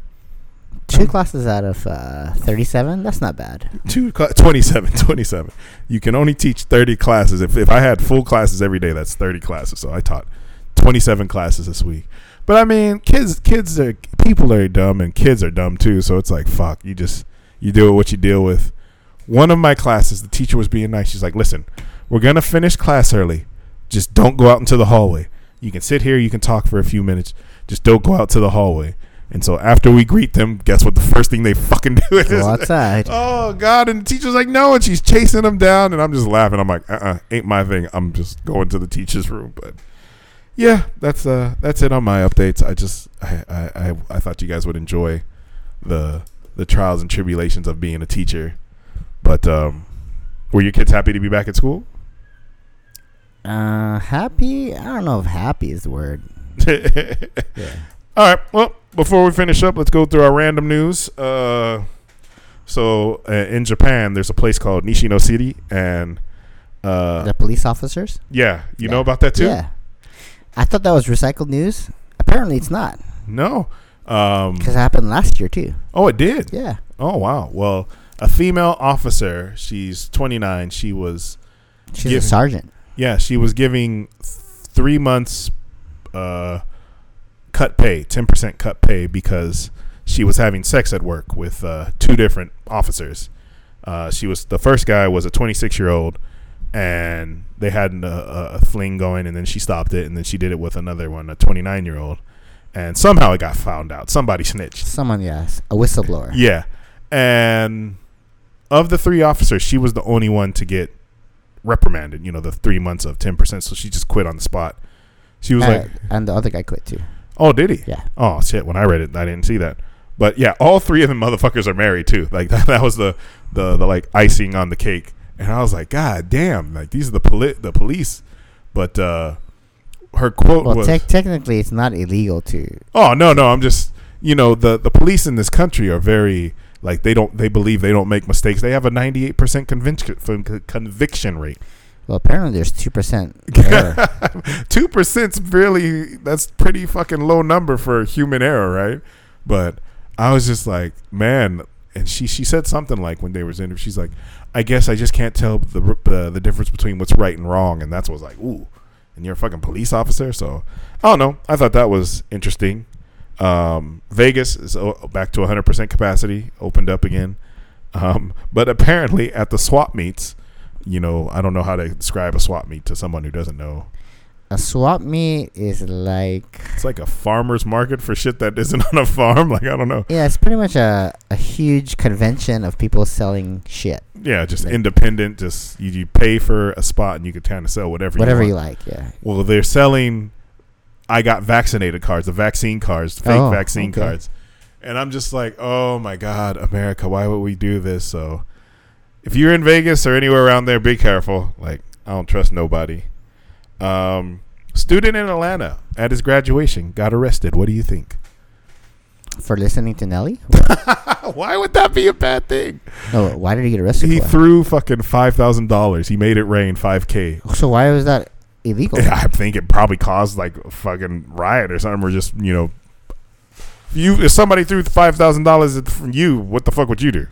Two classes out of uh, 37? That's not bad. two cla 27 (laughs) 27 you can only teach 30 classes. If, if i had full classes every day that's 30 classes. So i taught 27 classes this week. But i mean kids kids are people are dumb and kids are dumb too. So it's like fuck you just you deal with what you deal with. One of my classes the teacher was being nice. She's like listen we're gonna finish class early. Just don't go out into the hallway you can sit here you can talk for a few minutes just don't go out to the hallway and so after we greet them, guess what? The first thing they (laughs) fucking do is Go outside. Oh God! And the teacher's like, no, and she's chasing them down, and I'm just laughing. I'm like, uh, uh ain't my thing. I'm just going to the teacher's room. But yeah, that's uh, that's it on my updates. I just, I, I, I, I thought you guys would enjoy the the trials and tribulations of being a teacher. But um, Were your kids happy to be back at school? Uh, happy? I don't know if happy is the word. (laughs) Yeah. All right. Well, before we finish up, let's go through our random news. Uh, so uh, in Japan, there's a place called Nishino City, and uh, the police officers? yeah, you Yeah. know about that too. Yeah. I thought that was recycled news. Apparently, it's not No. Um, because it happened last year too. oh, it did. Yeah. Oh, wow. Well, a female officer. She's 29. She was She's a sergeant. Yeah, she was giving th- three months uh, cut pay, ten percent cut pay, because she was having sex at work with uh, two different officers. Uh, she was the first guy was a 26 year old, and they had a, a, a fling going, and then she stopped it, and then she did it with another one, a 29 year old, and somehow it got found out. Somebody snitched. Someone, yes, a whistleblower. Yeah, and of the three officers, she was the only one to get reprimanded. You know, the three months of ten percent. So she just quit on the spot. She was Uh, like, and the other guy quit too. "Oh, did he? Yeah. Oh shit!" When I read it, I didn't see that. But yeah, all three of them motherfuckers are married too. Like (laughs) that, that was the, the the like icing on the cake. And I was like, God damn! Like these are the poli- the police. But uh, her quote Well, was, tec- technically, it's not illegal to. Oh no, no, I'm just you know the the police in this country are very like they don't they believe they don't make mistakes. They have a 98 percent conviction conviction rate. Well, apparently, there's two percent (laughs) error. Two percent's really that's pretty fucking low number for human error, right? But I was just like, man, and she she said something like when they was in, she's like, I guess I just can't tell the uh, the difference between what's right and wrong, and that's what I was like, ooh, and you're a fucking police officer, so I don't know. I thought that was interesting. Um, Vegas is back to 100% capacity, opened up again. Um, but apparently at the swap meets, you know, I don't know how to describe a swap meet to someone who doesn't know. a swap meet is like It's like a farmer's market for shit that isn't (laughs) on a farm. Like, I don't know. yeah, it's pretty much a a huge convention of people selling shit, Yeah, just Like- independent. Just you, you pay for a spot and you can kind of sell whatever, whatever you you like. Yeah. Well, they're selling. I got vaccinated cards, the vaccine cards, fake Oh, vaccine okay. cards, and I'm just like, oh my god, America, why would we do this? So, if you're in Vegas or anywhere around there, be careful. Like, I don't trust nobody. Um, student in Atlanta at his graduation got arrested. What do you think? For listening to Nelly? (laughs) why would that be a bad thing? No, why did he get arrested? He for? threw fucking five thousand dollars. He made it rain five k. so why was that illegal? (laughs) I think it probably caused like a fucking riot or something, or just you know, you if somebody threw five thousand dollars from you, what the fuck would you do?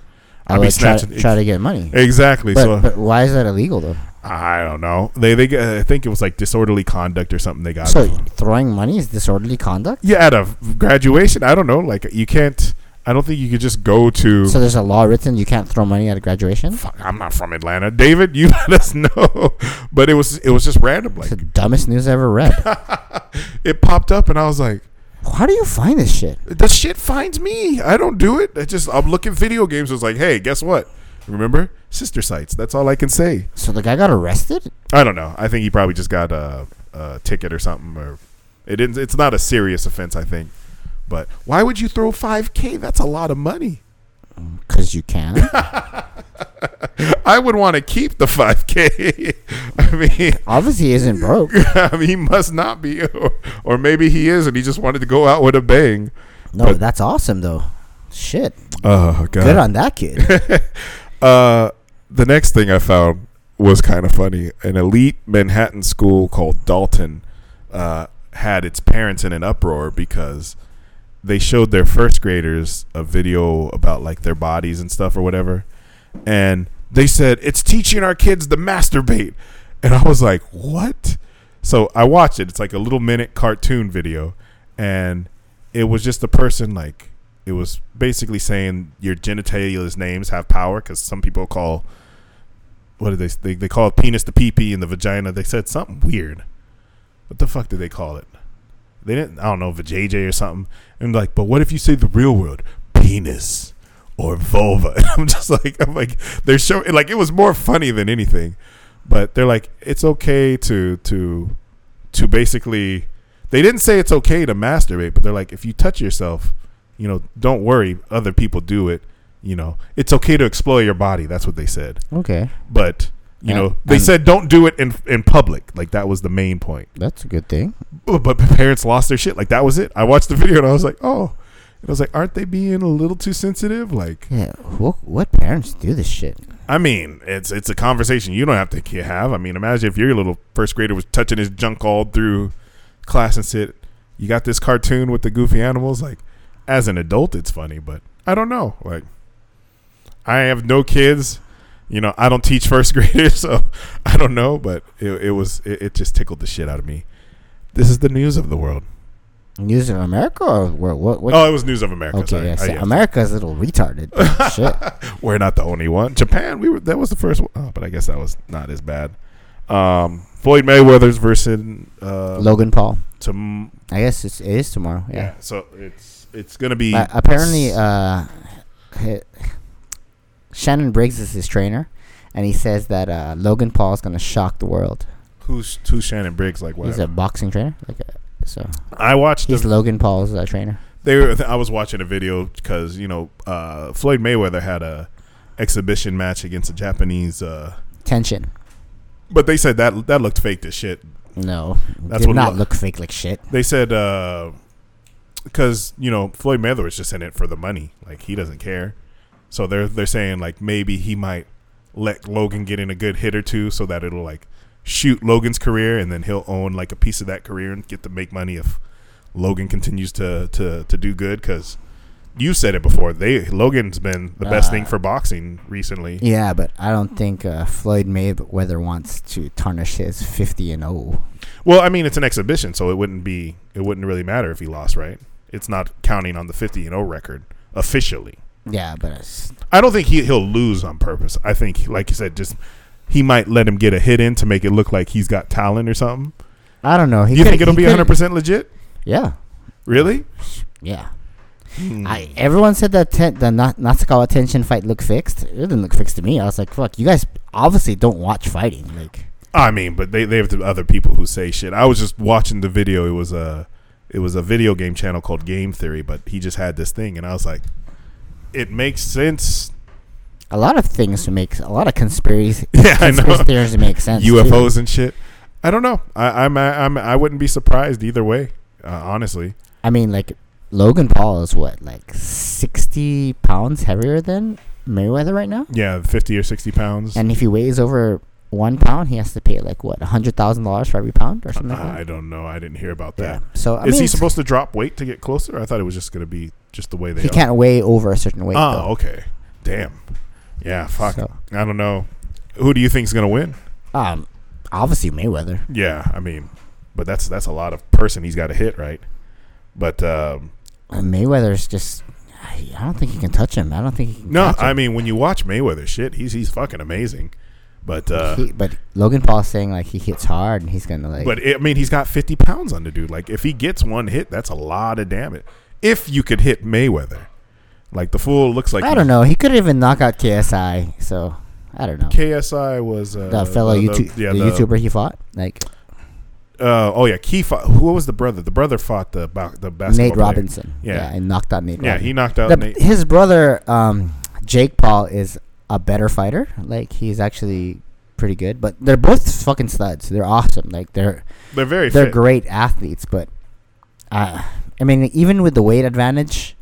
I I'd be snatching- try to get money. Exactly. But, so but why is that illegal though? I don't know. They they get- I think it was like disorderly conduct or something. They got So throwing money is disorderly conduct. yeah at a graduation. I don't know. Like you can't. I don't think you could just go to. So there's a law written you can't throw money at a graduation. Fuck, I'm not from Atlanta, David. You (laughs) let us know. But it was it was just random. It's Like the dumbest news I ever read. (laughs) it popped up, and I was like, How do you find this shit? The shit finds me. I don't do it. I just I'm looking video games. Was like, hey, guess what? Remember sister sites. That's all I can say. So the guy got arrested. I don't know. I think he probably just got a, a ticket or something, or it didn't. It's not a serious offense. I think. But why would you throw five k? That's a lot of money. Cause you can. (laughs) I would want to keep the five k. (laughs) I mean, Obviously, he isn't broke. (laughs) I mean, he must not be, or, or maybe he is, and he just wanted to go out with a bang. No, But- that's awesome though. Shit, Oh god. good on that kid. Uh, the next thing I found was kind of funny. An elite Manhattan school called Dalton uh, had its parents in an uproar because they showed their first graders a video about like their bodies and stuff or whatever, and they said it's teaching our kids to masturbate, and I was like, what? So I watched it. It's like a little minute cartoon video, and it was just a person like it was basically saying your genitalia's names have power because some people call what did they, they they call it penis the pee and the vagina they said something weird what the fuck did they call it they didn't i don't know vajayjay or something and like but what if you say the real word penis or vulva (laughs) and i'm just like i'm like they're showing like it was more funny than anything but they're like it's okay to to to basically they didn't say it's okay to masturbate but they're like if you touch yourself you know, don't worry, other people do it. you know, it's okay to explore your body. That's what they said. Okay, But you And- know, they and- said don't do it in in public. Like that was the main point. that's a good thing. Oh, but but parents lost their shit. Like that was it. I watched the video and I was like, oh. And I was like, aren't they being a little too sensitive? Like, Yeah, what, what parents do this shit? I mean, it's it's a conversation you don't have to have. I mean, imagine if your little first grader was touching his junk all through class and sit. You got this cartoon with the goofy animals. Like, as an adult, it's funny, but I don't know. Like, I have no kids. You know, I don't teach first (laughs) graders, so I don't know. But it, it was it, it just tickled the shit out of me. This is the news of the world. News of America or what? What? what Oh, it was news of America. okay, sorry. yeah. America's a little retarded. shit. (laughs) We're not the only one. Japan, we were that was the first one, oh, but I guess that was not as bad. Um, Floyd Mayweather's versus uh, Logan Paul. tom- I guess it's, it is tomorrow. yeah. Yeah. So it's it's gonna be Uh, apparently, uh, Shannon Briggs is his trainer, and he says that uh, Logan Paul is gonna shock the world. Who's who's Shannon Briggs like what? He's a boxing trainer. Like, uh, so I watched he's the, Logan Paul's uh, trainer. they were, I was watching a video because you know uh, Floyd Mayweather had a exhibition match against a Japanese, uh, Tenshin. but they said that that looked fake as shit. No, That's did what not lo- look fake like shit. They said because you know Floyd Mayweather was just in it for the money, like he doesn't care. So they're they're saying like maybe he might let Logan get in a good hit or two, so that it'll like shoot Logan's career, and then he'll own like a piece of that career and get to make money if Logan continues to to to do good. Because you said it before, they Logan's been the best thing Uh, for boxing recently. Yeah, but I don't think uh, Floyd Mayweather wants to tarnish his 50 and oh. 0. Well, I mean, it's an exhibition, so it wouldn't be it wouldn't really matter if he lost, right? It's not counting on the fifty and zero record officially. Yeah, but it's, I don't think he he'll lose on purpose. I think, like you said, just he might let him get a hit in to make it look like he's got talent or something. I don't know. He you think it'll be could- 100 percent legit? Yeah, Really? yeah. Hmm. I everyone said that ten, the Na- Nasukawa Tenshin fight looked fixed. It didn't look fixed to me. I was like, fuck, you guys obviously don't watch fighting. Like, I mean, but they they have the other people who say shit. I was just watching the video. It was a it was a video game channel called Game Theory, but he just had this thing, and I was like, it makes sense. A lot of things to make a lot of conspiracy (laughs) Yeah, I conspiracy theories make sense. too. UFOs and shit. I don't know. I, I'm I'm I wouldn't be surprised either way. Uh, honestly, I mean, like Logan Paul is what like sixty pounds heavier than Mayweather right now, yeah, 50 or 60 pounds. and if he weighs over one pound, he has to pay like what a hundred thousand dollars for every pound or something like I don't know. I didn't hear about Yeah. that. So I Is mean, he supposed to drop weight to get closer? I thought it was just going to be just the way they he are. can't weigh over a certain weight. Oh, though. okay. Damn. Yeah, fuck. So- I don't know. Who do you think's going to win? Um, obviously Mayweather. Yeah, I mean, but that's that's a lot of person he's got to hit, right? But um, And Mayweather's just. I don't think he can touch him. I don't think he can. no. I mean when you watch Mayweather shit, he's he's fucking amazing. But uh, He- but Logan Paul's saying like he hits hard and he's gonna like. but it, I mean he's got 50 pounds on the dude. Like if he gets one hit, that's a lot of damage. If you could hit Mayweather, like the fool looks like I don't know. He could even knock out KSI. So I don't know. KSI was uh, the fellow the- YouTube, yeah, the, the- YouTuber he fought, like Uh, oh yeah, Key fought. Who was the brother? The brother fought the ba- the basketball Nate player. Robinson. Yeah. and knocked out Nate. Yeah, Robinson. he knocked out The- Nate. His brother, um, Jake Paul, is a better fighter. Like he's actually pretty good. But they're both fucking studs. They're awesome. Like they're They're very they're fit. great athletes. But uh, I mean, even with the weight advantage,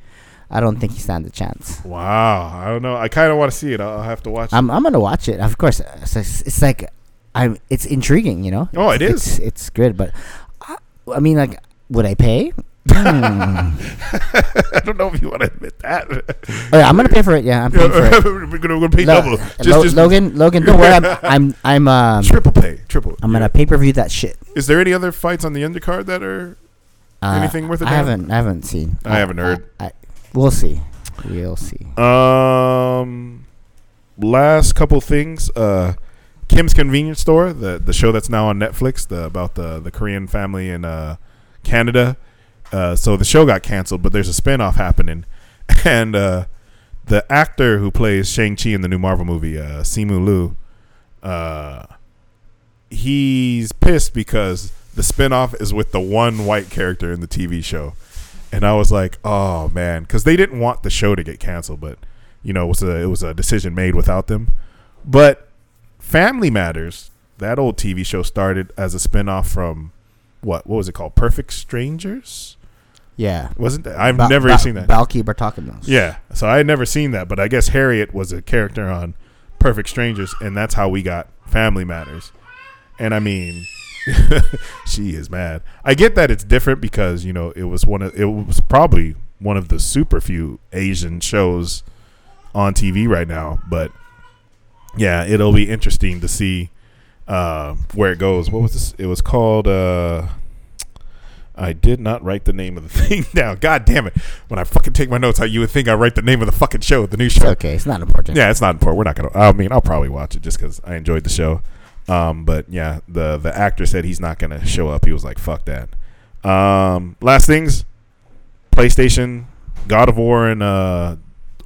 I don't think he stands a chance. Wow, I don't know. I kind of want to see it. I'll I'll have to watch. I'm I'm gonna watch it. Of course, it's, it's like I'm. It's intriguing, you know. Oh, it is. It's, it's good, but I, I mean, like, would I pay? (laughs) Hmm. I don't know if you want to admit that. Oh, yeah, I'm gonna pay for it. Yeah, I'm paying for it. (laughs) we're, gonna, we're gonna pay Lo- double. Just, Lo- just Logan, Logan, don't worry. I'm, (laughs) I'm, I'm, um, triple pay, triple. I'm Yeah. gonna pay per view that shit. Is there any other fights on the undercard that are? Uh, Anything worth a I haven't, I haven't seen. I haven't heard. I, I, we'll see. We'll see. Um, last couple things. Uh, Kim's Convenience Store, the the show that's now on Netflix, the about the the Korean family in uh, Canada. Uh, so the show got canceled, but there's a spinoff happening, (laughs) and uh, the actor who plays Shang Chi in the new Marvel movie, uh, Simu Liu, uh, he's pissed because the spinoff is with the one white character in the TV show. And I was like, oh man, because they didn't want the show to get canceled, but you know, it was a it was a decision made without them. But Family Matters, that old TV show started as a spinoff from what what was it called? Perfect Strangers? Yeah. Wasn't that? I've Ba- never Ba- seen that. Balki Bartokomous. Yeah, so I had never seen that, but I guess Harriet was a character on Perfect Strangers, and that's how we got Family Matters. And I mean, (laughs) she is mad. I get that it's different because you know it was one of it was probably one of the super few Asian shows on TV right now, but yeah, it'll be interesting to see uh, where it goes. What was this? It was called. Uh, I did not write the name of the (laughs) thing down. God damn it! When I fucking take my notes, how you would think I write the name of the fucking show, the new It's show. okay. It's not important. Yeah, it's not important. We're not gonna. I mean, I'll probably watch it just because I enjoyed the show. Um, but yeah, the the actor said he's not gonna show up. He was like, "Fuck that." Um, last things, PlayStation, God of War, and uh,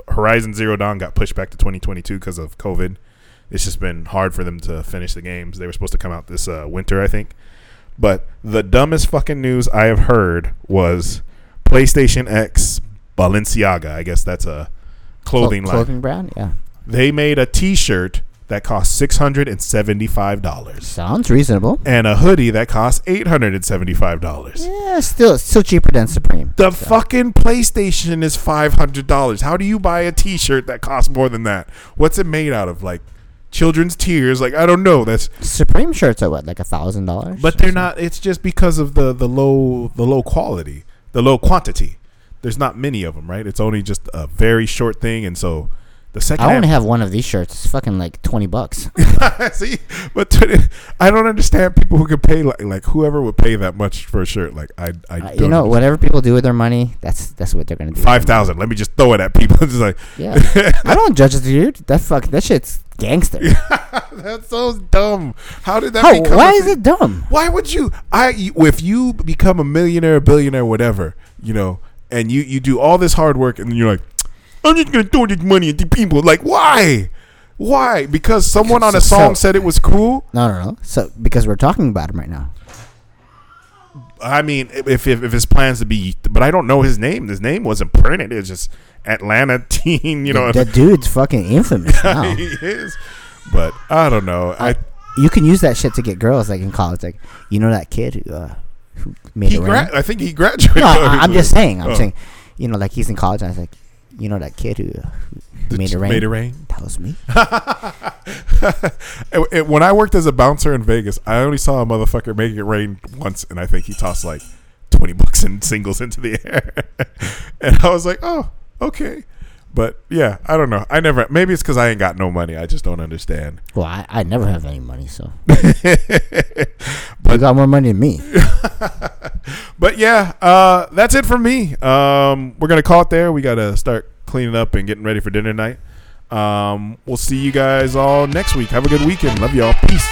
Horizon Zero Dawn got pushed back to 2022 because of COVID. It's just been hard for them to finish the games. They were supposed to come out this uh, winter, I think. But the dumbest fucking news I have heard was PlayStation X Balenciaga. I guess that's a Clo- clothing line. clothing brand. Yeah. They made a T-shirt that cost six hundred and seventy-five dollars, Sounds reasonable. and a hoodie that cost eight hundred and seventy-five dollars. Yeah, still still cheaper than Supreme. The So, fucking PlayStation is five hundred dollars. How do you buy a T-shirt that costs more than that? What's it made out of? Like children's tears? Like I don't know. That's Supreme shirts are what like a thousand dollars. but they're not. It's just because of the the low the low quality, the low quantity. There's not many of them, right? It's only just a very short thing, and so the second. I only have one of these shirts. It's fucking like twenty bucks. (laughs) See, but to- I don't understand people who could pay like like whoever would pay that much for a shirt. Like I, I Uh, don't you know, understand. whatever people do with their money, that's that's what they're gonna do. five thousand. Let me just throw it at people. (laughs) It's just like Yeah, (laughs) I don't judge the dude. That fuck that shit's gangster. that's so dumb. How did that? How? become Why is it dumb? Why would you? I if you become a millionaire, billionaire, whatever, you know, and you you do all this hard work, and then you're like, I'm just gonna throw this money at the people. Like why? Why? Because someone on a So- song so- said it was cool. No, no, no. So because we're talking about him right now. I mean, if, if if his plans to be, but I don't know his name. His name wasn't printed. It's just Atlanta (laughs) teen. You know, that dude's fucking infamous (laughs) now. he is. But I don't know. I, You can use that shit to get girls like in college. Like you know that kid who uh, who made he it gra- I think he graduated. No, I, I'm (laughs) just saying. I'm Oh. saying. You know, like he's in college. and I was like, you know that kid who, who made it rain. Made it rain. That was me. (laughs) And- and when I worked as a bouncer in Vegas, I only saw a motherfucker make it rain once, and I think he tossed like twenty bucks in singles into the (laughs) air, and I was like, oh, okay. But yeah, I don't know. I never. Maybe it's because I ain't got no money. I just don't understand. Well, I, I never have any money, so (laughs) but you got more money than me. (laughs) but yeah, uh, that's it from me. Um, we're gonna call it there. We gotta start cleaning up and getting ready for dinner night. Um, we'll see you guys all next week. Have a good weekend. Love y'all. Peace.